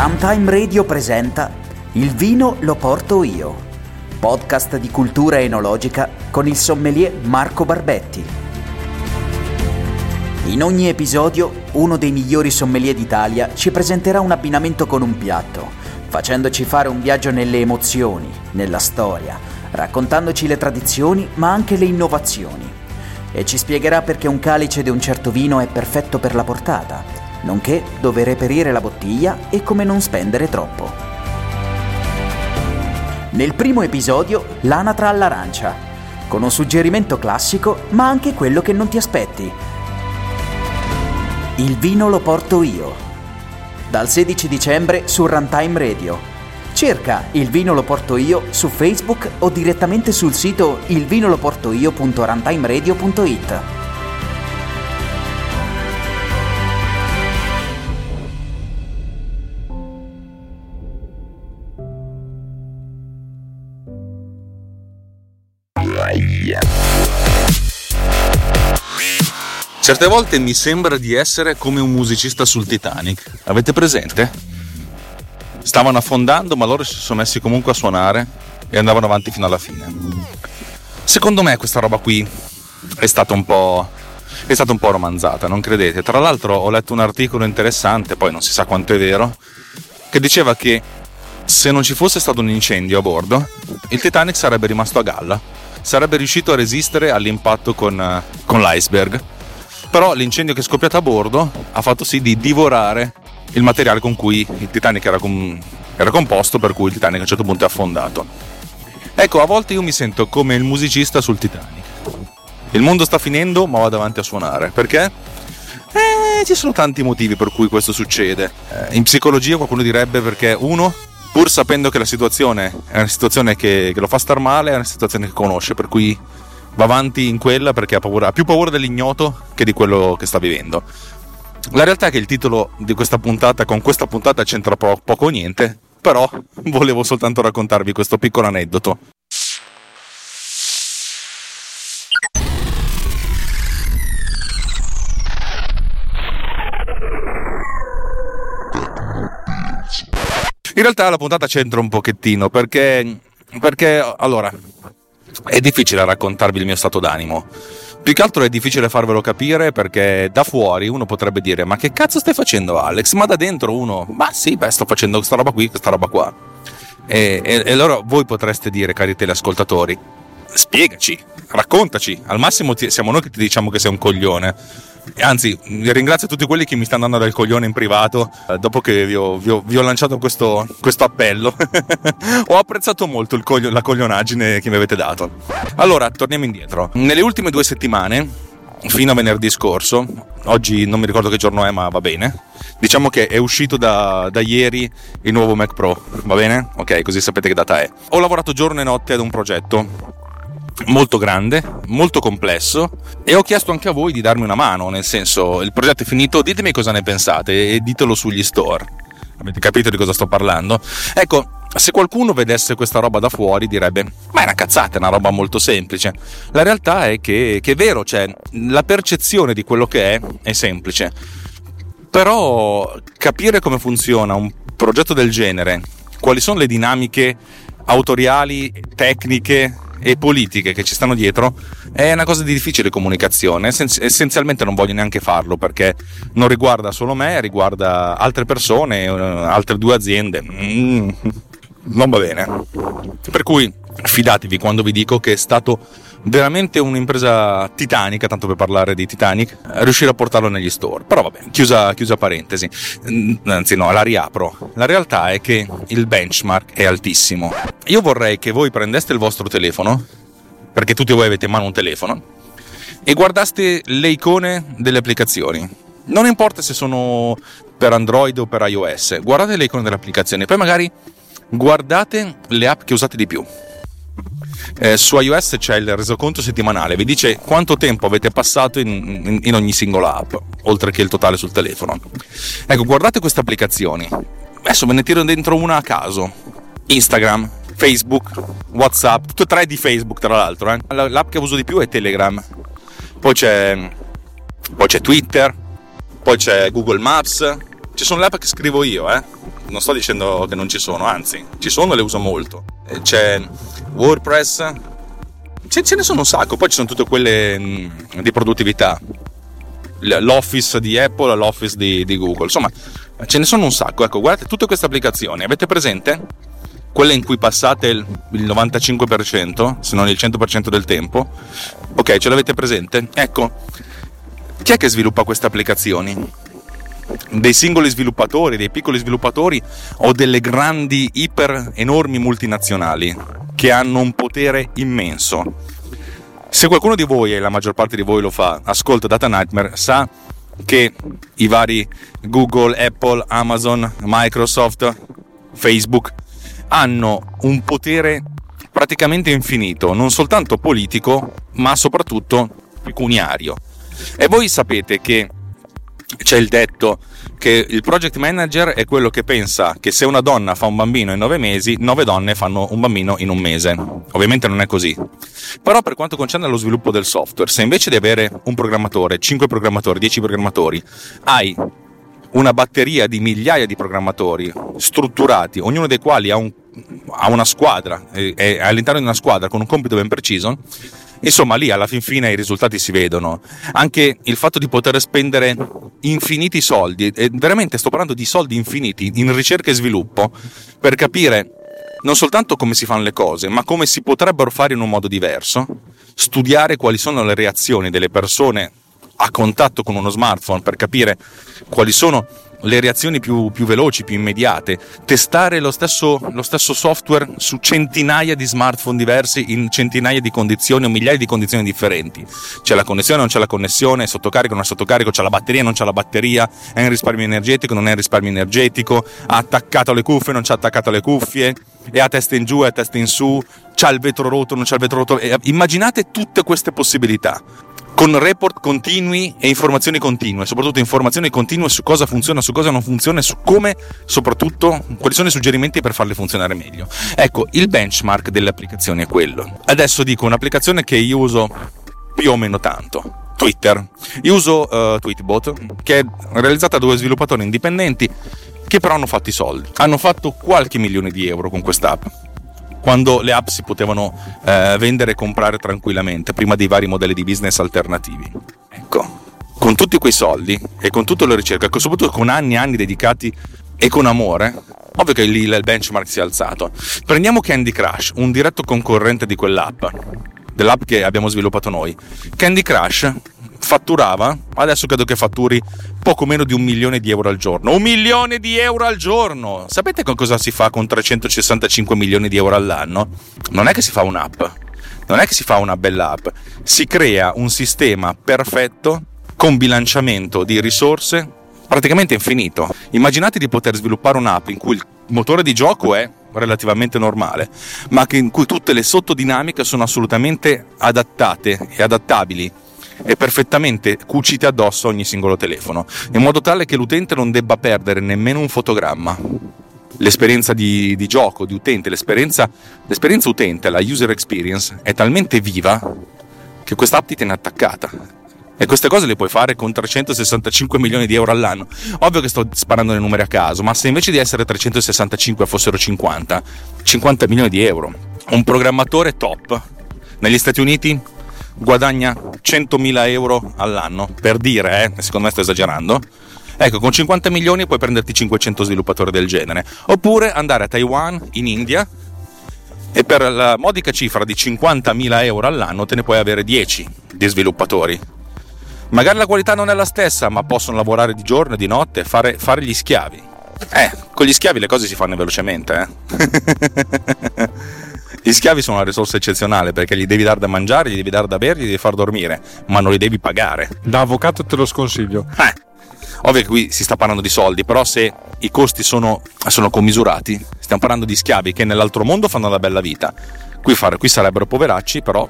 Runtime Radio presenta Il vino lo porto io, podcast di cultura enologica con il sommelier Marco Barbetti. In ogni episodio uno dei migliori sommelier d'Italia ci presenterà un abbinamento con un piatto, facendoci fare un viaggio nelle emozioni, nella storia, raccontandoci le tradizioni ma anche le innovazioni. E ci spiegherà perché un calice di un certo vino è perfetto per la portata nonché dove reperire la bottiglia e come non spendere troppo. Nel primo episodio l'anatra all'arancia, con un suggerimento classico ma anche quello che non ti aspetti. Il vino lo porto io. Dal 16 dicembre su Runtime Radio. Cerca Il vino lo porto io su Facebook o direttamente sul sito ilvinoloportoio.runtimeradio.it. Certe volte mi sembra di essere come un musicista sul Titanic. Avete presente? Stavano affondando, ma loro si sono messi comunque a suonare e andavano avanti fino alla fine. Secondo me questa roba qui è stata un po'. è stata un po' romanzata, non credete? Tra l'altro ho letto un articolo interessante, poi non si sa quanto è vero, che diceva che se non ci fosse stato un incendio a bordo, il Titanic sarebbe rimasto a galla, sarebbe riuscito a resistere all'impatto con, con l'iceberg però l'incendio che è scoppiato a bordo ha fatto sì di divorare il materiale con cui il Titanic era, com- era composto, per cui il Titanic a un certo punto è affondato. Ecco, a volte io mi sento come il musicista sul Titanic. Il mondo sta finendo, ma vado avanti a suonare. Perché? Eh, ci sono tanti motivi per cui questo succede. Eh, in psicologia qualcuno direbbe perché uno, pur sapendo che la situazione è una situazione che, che lo fa star male, è una situazione che conosce, per cui va avanti in quella perché ha, paura, ha più paura dell'ignoto che di quello che sta vivendo. La realtà è che il titolo di questa puntata con questa puntata c'entra po- poco o niente, però volevo soltanto raccontarvi questo piccolo aneddoto. In realtà la puntata c'entra un pochettino perché, perché allora, è difficile raccontarvi il mio stato d'animo. Più che altro è difficile farvelo capire perché da fuori uno potrebbe dire ma che cazzo stai facendo Alex? Ma da dentro uno, ma sì, beh sto facendo questa roba qui, questa roba qua. E, e, e allora voi potreste dire, cari teleascoltatori, spiegaci, raccontaci, al massimo ti, siamo noi che ti diciamo che sei un coglione Anzi, ringrazio tutti quelli che mi stanno dando del coglione in privato eh, dopo che vi ho, vi ho, vi ho lanciato questo, questo appello. ho apprezzato molto coglio, la coglionaggine che mi avete dato. Allora, torniamo indietro. Nelle ultime due settimane, fino a venerdì scorso, oggi non mi ricordo che giorno è, ma va bene. Diciamo che è uscito da, da, ieri il nuovo Mac Pro, va bene? Ok, così sapete che data è. Ho lavorato giorno e notte ad un progetto molto grande, molto complesso e ho chiesto anche a voi di darmi una mano, nel senso il progetto è finito, ditemi cosa ne pensate e ditelo sugli store. Avete capito di cosa sto parlando? Ecco, se qualcuno vedesse questa roba da fuori direbbe ma è una cazzata, è una roba molto semplice. La realtà è che, che è vero, cioè la percezione di quello che è è semplice. Però capire come funziona un progetto del genere, quali sono le dinamiche autoriali, tecniche, e politiche che ci stanno dietro è una cosa di difficile comunicazione. essenzialmente non voglio neanche farlo perché non riguarda solo me, riguarda altre persone, eh, altre due aziende. Mm, non va bene. Per cui fidatevi quando vi dico che è stato veramente un'impresa titanica, tanto per parlare di Titanic, riuscire a portarlo negli store. Però vabbè, chiusa, chiusa parentesi, mm, anzi no, la riapro. La realtà è che il benchmark è altissimo. Io vorrei che voi prendeste il vostro telefono, perché tutti voi avete in mano un telefono, e guardaste le icone delle applicazioni. Non importa se sono per Android o per iOS, guardate le icone delle applicazioni, poi magari guardate le app che usate di più eh, su iOS c'è il resoconto settimanale, vi dice quanto tempo avete passato in, in, in ogni singola app, oltre che il totale sul telefono. Ecco, guardate queste applicazioni. Adesso ve ne tiro dentro una a caso. Instagram, Facebook, WhatsApp, tutte e tre di Facebook tra l'altro. Eh. L'app che uso di più è Telegram. Poi c'è, poi c'è Twitter, poi c'è Google Maps. Ci sono le app che scrivo io, eh non sto dicendo che non ci sono, anzi, ci sono e le uso molto. C'è WordPress, ce, ce ne sono un sacco, poi ci sono tutte quelle mm, di produttività, l'Office di Apple, l'Office di, di Google, insomma, ce ne sono un sacco. Ecco, guardate tutte queste applicazioni, avete presente? Quelle in cui passate il 95%, se non il 100% del tempo. Ok, ce l'avete presente? Ecco, chi è che sviluppa queste applicazioni? Dei singoli sviluppatori, dei piccoli sviluppatori o delle grandi, iper enormi multinazionali che hanno un potere immenso? Se qualcuno di voi, e la maggior parte di voi lo fa, ascolta Data Nightmare, sa che i vari Google, Apple, Amazon, Microsoft, Facebook hanno un potere praticamente infinito, non soltanto politico, ma soprattutto pecuniario. E voi sapete che c'è il detto che il project manager è quello che pensa che se una donna fa un bambino in nove mesi, nove donne fanno un bambino in un mese. Ovviamente non è così. Però per quanto concerne lo sviluppo del software, se invece di avere un programmatore, cinque programmatori, dieci programmatori, hai una batteria di migliaia di programmatori strutturati, ognuno dei quali ha, un, ha una squadra, è all'interno di una squadra con un compito ben preciso, Insomma, lì alla fin fine i risultati si vedono. Anche il fatto di poter spendere infiniti soldi, e veramente sto parlando di soldi infiniti in ricerca e sviluppo, per capire non soltanto come si fanno le cose, ma come si potrebbero fare in un modo diverso, studiare quali sono le reazioni delle persone a contatto con uno smartphone per capire quali sono le reazioni più, più veloci, più immediate, testare lo stesso, lo stesso, software su centinaia di smartphone diversi in centinaia di condizioni o migliaia di condizioni differenti. C'è la connessione, non c'è la connessione, è sottocarico, non è sottocarico, c'è la batteria, non c'è la batteria, è in risparmio energetico, non è in risparmio energetico, ha attaccato le cuffie, non c'è attaccato le cuffie, è a testa in giù, è a testa in su, c'ha il vetro rotto, non c'ha il vetro rotto. Immaginate tutte queste possibilità con report continui e informazioni continue, soprattutto informazioni continue su cosa funziona, su cosa non funziona e su come, soprattutto, quali sono i suggerimenti per farle funzionare meglio. Ecco, il benchmark delle applicazioni è quello. Adesso dico un'applicazione che io uso più o meno tanto. Twitter. Io uso uh, Tweetbot, che è realizzata da due sviluppatori indipendenti che però hanno fatto i soldi. Hanno fatto qualche milione di euro con quest'app quando le app si potevano eh, vendere e comprare tranquillamente, prima dei vari modelli di business alternativi. Ecco, con tutti quei soldi e con tutta la ricerca, soprattutto con anni e anni dedicati e con amore, ovvio che lì il benchmark si è alzato. Prendiamo Candy Crush, un diretto concorrente di quell'app, dell'app che abbiamo sviluppato noi. Candy Crush fatturava, adesso credo che fatturi poco meno di un milione di euro al giorno. Un milione di euro al giorno! Sapete cosa si fa con 365 milioni di euro all'anno? Non è che si fa un'app, non è che si fa una bella app, si crea un sistema perfetto con bilanciamento di risorse praticamente infinito. Immaginate di poter sviluppare un'app in cui il motore di gioco è relativamente normale, ma in cui tutte le sottodinamiche sono assolutamente adattate e adattabili e perfettamente cucite addosso ogni singolo telefono, in modo tale che l'utente non debba perdere nemmeno un fotogramma. L'esperienza di, di gioco, di utente, l'esperienza, l'esperienza utente, la user experience, è talmente viva che questa app ti tiene attaccata. E queste cose le puoi fare con 365 milioni di euro all'anno. Ovvio che sto sparando nei numeri a caso, ma se invece di essere 365 fossero 50, 50 milioni di euro. Un programmatore top negli Stati Uniti guadagna 100.000 euro all'anno, per dire, eh, secondo me sto esagerando. Ecco, con 50 milioni puoi prenderti 500 sviluppatori del genere. Oppure andare a Taiwan, in India, e per la modica cifra di 50.000 euro all'anno te ne puoi avere 10 di sviluppatori. Magari la qualità non è la stessa, ma possono lavorare di giorno e di notte e fare, fare gli schiavi. Eh, con gli schiavi le cose si fanno velocemente, eh. Gli schiavi sono una risorsa eccezionale perché gli devi dare da mangiare, gli devi dare da bere, gli devi far dormire, ma non li devi pagare. Da avvocato te lo sconsiglio. Eh. Ovvio che qui si sta parlando di soldi, però se i costi sono, sono commisurati, stiamo parlando di schiavi che nell'altro mondo fanno la bella vita. Qui, fare, qui sarebbero poveracci, però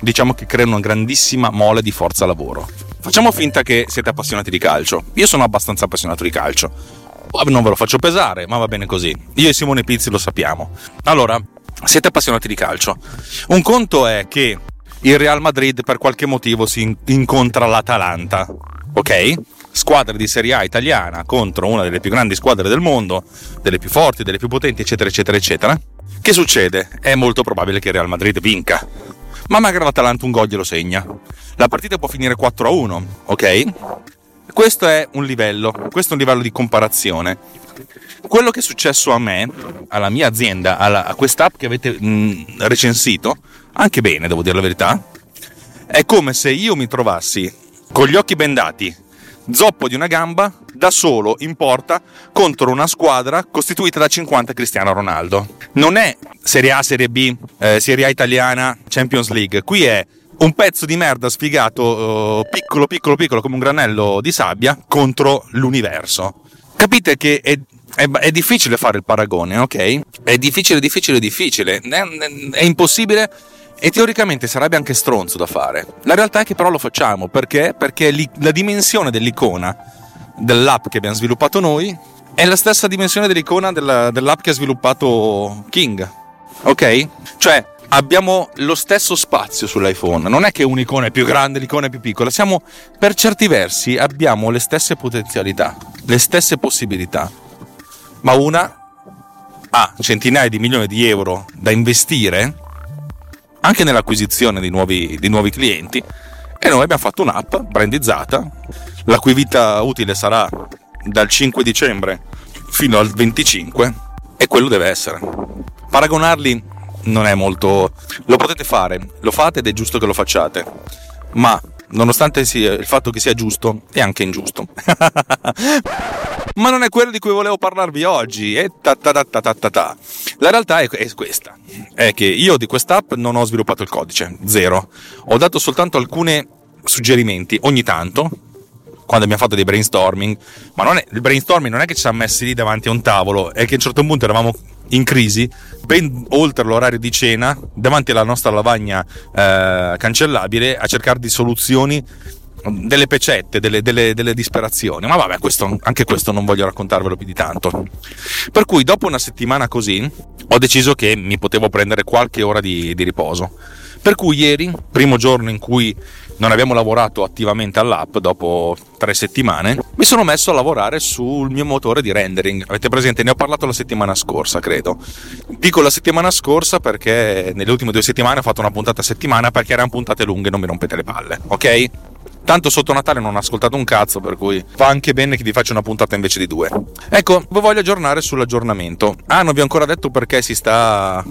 diciamo che creano una grandissima mole di forza lavoro. Facciamo finta che siete appassionati di calcio. Io sono abbastanza appassionato di calcio. Non ve lo faccio pesare, ma va bene così. Io e Simone Pizzi lo sappiamo. Allora, siete appassionati di calcio. Un conto è che il Real Madrid per qualche motivo si incontra l'Atalanta, ok? squadra di Serie A italiana contro una delle più grandi squadre del mondo, delle più forti, delle più potenti, eccetera, eccetera, eccetera, che succede? È molto probabile che Real Madrid vinca. Ma magari l'Atalanta un gol glielo segna. La partita può finire 4-1, ok? Questo è un livello, questo è un livello di comparazione. Quello che è successo a me, alla mia azienda, alla, a quest'app che avete mh, recensito, anche bene, devo dire la verità, è come se io mi trovassi con gli occhi bendati, zoppo di una gamba, da solo in porta contro una squadra costituita da 50 Cristiano Ronaldo. Non è Serie A, Serie B, eh, Serie A italiana, Champions League. Qui è un pezzo di merda sfigato, uh, piccolo, piccolo, piccolo, come un granello di sabbia, contro l'universo. Capite che è, è, è difficile fare il paragone, ok? È difficile, difficile, difficile. È, è impossibile e teoricamente sarebbe anche stronzo da fare. La realtà è che però lo facciamo perché? Perché la dimensione dell'icona dell'app che abbiamo sviluppato noi è la stessa dimensione dell'icona della, dell'app che ha sviluppato King. Ok? Cioè abbiamo lo stesso spazio sull'iPhone. Non è che un'icona è più grande, l'icona è più piccola. Siamo per certi versi abbiamo le stesse potenzialità, le stesse possibilità. Ma una ha centinaia di milioni di euro da investire anche nell'acquisizione di nuovi, di nuovi clienti e noi abbiamo fatto un'app brandizzata la cui vita utile sarà dal 5 dicembre fino al 25 e quello deve essere. Paragonarli non è molto... lo potete fare, lo fate ed è giusto che lo facciate, ma nonostante sia, il fatto che sia giusto, è anche ingiusto. Ma non è quello di cui volevo parlarvi oggi. E ta ta ta ta ta ta. La realtà è, è questa: è che io di quest'app non ho sviluppato il codice, zero. Ho dato soltanto alcuni suggerimenti ogni tanto. Quando abbiamo fatto dei brainstorming, ma non è, il brainstorming non è che ci siamo messi lì davanti a un tavolo, è che a un certo punto eravamo in crisi, ben oltre l'orario di cena, davanti alla nostra lavagna eh, cancellabile, a cercare di soluzioni delle pecette, delle, delle, delle, disperazioni, ma vabbè, questo, anche questo non voglio raccontarvelo più di tanto. Per cui dopo una settimana così ho deciso che mi potevo prendere qualche ora di, di riposo. Per cui ieri, primo giorno in cui non abbiamo lavorato attivamente all'app dopo tre settimane, mi sono messo a lavorare sul mio motore di rendering. Avete presente? Ne ho parlato la settimana scorsa, credo. Dico la settimana scorsa perché nelle ultime due settimane ho fatto una puntata a settimana perché erano puntate lunghe, non mi rompete le palle, ok? Tanto sotto Natale non ho ascoltato un cazzo, per cui fa anche bene che vi faccia una puntata invece di due. Ecco, vi voglio aggiornare sull'aggiornamento. Ah, non vi ho ancora detto perché si sta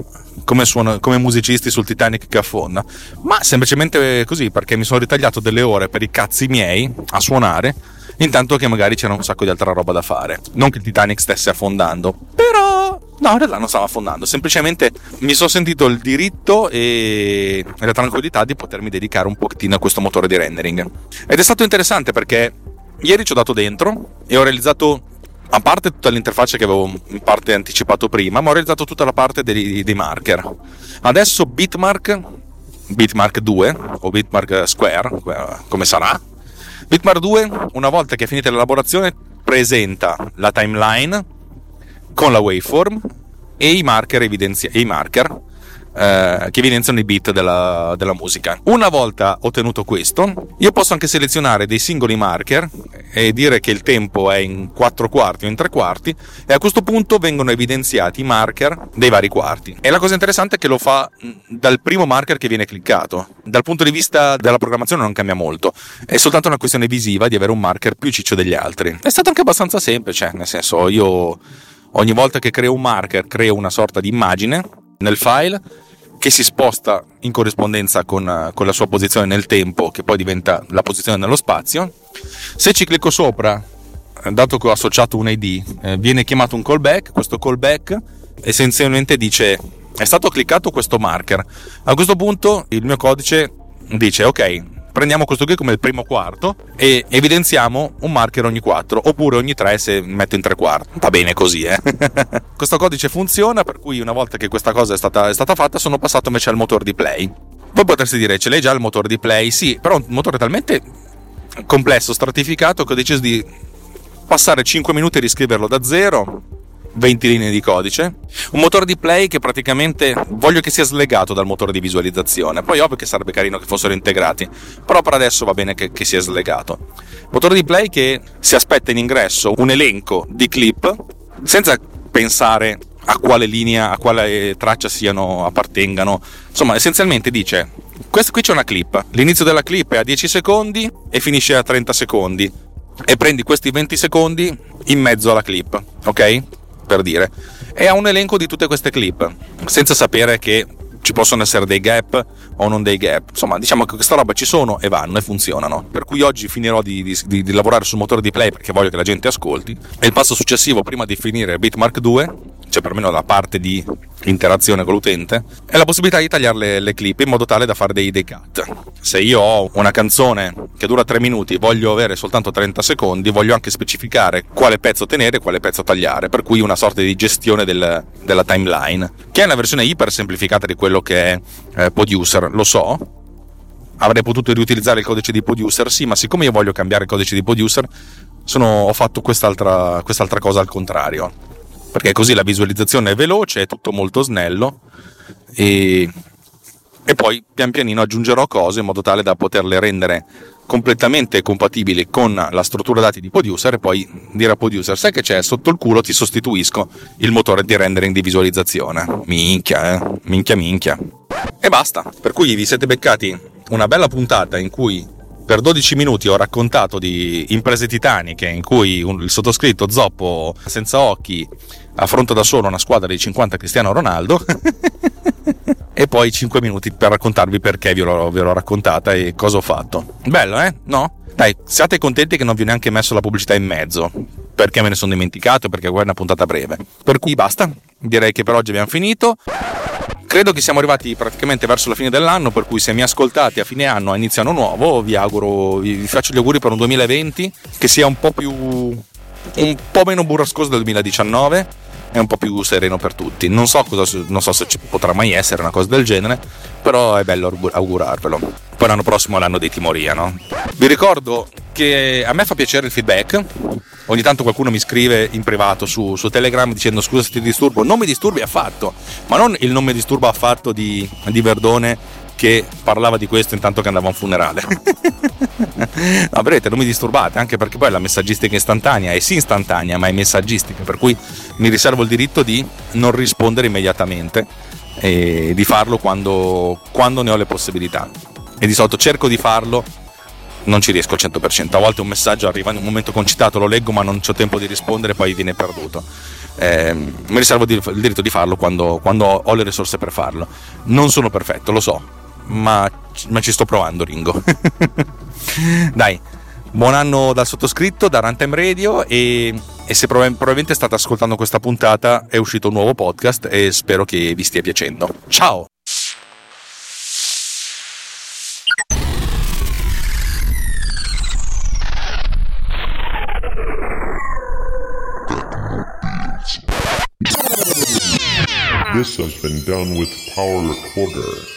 come, suona, come musicisti sul Titanic che affonda, ma semplicemente così perché mi sono ritagliato delle ore per i cazzi miei a suonare intanto che magari c'era un sacco di altra roba da fare. Non che il Titanic stesse affondando, però no, in realtà non stava affondando, semplicemente mi sono sentito il diritto e la tranquillità di potermi dedicare un pochettino a questo motore di rendering. Ed è stato interessante perché ieri ci ho dato dentro e ho realizzato a parte tutta l'interfaccia che avevo in parte anticipato prima, ma ho realizzato tutta la parte dei, dei marker. Adesso Bitmark, Bitmark 2 o Bitmark Square, come sarà, Bitmar 2, una volta che è finita l'elaborazione, presenta la timeline con la waveform e i marker, evidenzia- i marker eh, che evidenziano i beat della, della, musica. Una volta ottenuto questo, io posso anche selezionare dei singoli marker e dire che il tempo è in 4 quarti o in 3 quarti e a questo punto vengono evidenziati i marker dei vari quarti. E la cosa interessante è che lo fa dal primo marker che viene cliccato. Dal punto di vista della programmazione non cambia molto, è soltanto una questione visiva di avere un marker più ciccio degli altri. È stato anche abbastanza semplice, nel senso io ogni volta che creo un marker creo una sorta di immagine nel file che si sposta in corrispondenza con, con, la sua posizione nel tempo, che poi diventa la posizione nello spazio. Se ci clicco sopra, eh, dato che ho associato un ID, eh, viene chiamato un callback. Questo callback essenzialmente dice è stato cliccato questo marker. A questo punto il mio codice dice ok, prendiamo questo qui come il primo quarto e evidenziamo un marker ogni 4 oppure ogni 3 se metto in tre quarti. Va bene così, eh. questo codice funziona, per cui una volta che questa cosa è stata, è stata fatta sono passato invece al motore di play. Poi potresti dire, ce l'hai già il motore di play? Sì, però un motore talmente complesso, stratificato che ho deciso di passare 5 minuti a riscriverlo da zero 20 linee di codice, un motore di play che praticamente voglio che sia slegato dal motore di visualizzazione, poi ovvio che sarebbe carino che fossero integrati, però per adesso va bene che, che sia slegato. Motore di play che si aspetta in ingresso un elenco di clip senza pensare a quale linea, a quale traccia siano, appartengano. Insomma, essenzialmente dice: questo qui c'è una clip. L'inizio della clip è a 10 secondi e finisce a 30 secondi. E prendi questi 20 secondi in mezzo alla clip, ok? Per dire. E ha un elenco di tutte queste clip, senza sapere che ci possono essere dei gap o non dei gap. Insomma, diciamo che questa roba ci sono e vanno e funzionano. Per cui oggi finirò di, di, di, lavorare sul motore di play perché voglio che la gente ascolti. E il passo successivo, prima di finire Bitmark 2, cioè perlomeno la parte di interazione con l'utente, è la possibilità di tagliare le, le clip in modo tale da fare dei, dei. Se io ho una canzone che dura 3 minuti voglio avere soltanto 30 secondi, voglio anche specificare quale pezzo tenere e quale pezzo tagliare, per cui una sorta di gestione del, della timeline, che è una versione iper semplificata di quello che è eh, Producer, lo so, avrei potuto riutilizzare il codice di producer, sì, ma siccome io voglio cambiare il codice di producer, sono, ho fatto quest'altra, quest'altra, cosa al contrario. Perché così la visualizzazione è veloce, è tutto molto snello. E, e poi pian pianino aggiungerò cose in modo tale da poterle rendere completamente compatibili con la struttura dati di producer e poi dire a producer sai che c'è? Sotto il culo ti sostituisco il motore di rendering di visualizzazione. Minchia eh. Minchia minchia. E basta. Per cui vi siete beccati una bella puntata in cui per 12 minuti ho raccontato di imprese titaniche in cui il sottoscritto Zoppo senza occhi affronta da solo una squadra di 50 Cristiano Ronaldo e poi 5 minuti per raccontarvi perché ve l'ho, ve l'ho raccontata e cosa ho fatto. Bello, eh? No? Dai, siate contenti che non vi ho neanche messo la pubblicità in mezzo, perché me ne sono dimenticato, perché è una puntata breve. Per cui basta, direi che per oggi abbiamo finito. Credo che siamo arrivati praticamente verso la fine dell'anno, per cui se mi ascoltate a fine anno, a inizio anno nuovo, vi auguro, vi faccio gli auguri per un 2020 che sia un po' più un po' meno burrascoso del 2019 e un po' più sereno per tutti. Non so, cosa, non so se ci potrà mai essere una cosa del genere, però è bello augurarvelo. Poi l'anno prossimo è l'anno dei Timoria, no? Vi ricordo che a me fa piacere il feedback. Ogni tanto qualcuno mi scrive in privato su, su, Telegram dicendo scusa se ti disturbo. Non mi disturbi affatto, ma non il non mi disturba affatto di, di Verdone che parlava di questo intanto che andava a un funerale. no, vedete, non mi disturbate, anche perché poi la messaggistica istantanea è sì istantanea, ma è messaggistica, per cui mi riservo il diritto di non rispondere immediatamente e di farlo quando, quando ne ho le possibilità. E di solito cerco di farlo non ci riesco al 100%. A volte un messaggio arriva in un momento concitato, lo leggo, ma non ho tempo di rispondere, poi viene perduto. Eh, mi riservo il diritto di farlo quando, quando, ho le risorse per farlo. Non sono perfetto, lo so, ma, ma ci sto provando, Ringo. Dai, buon anno dal sottoscritto, da Runtime Radio e, e se probabilmente state ascoltando questa puntata è uscito un nuovo podcast e spero che vi stia piacendo. Ciao! This has been done with Power Recorder.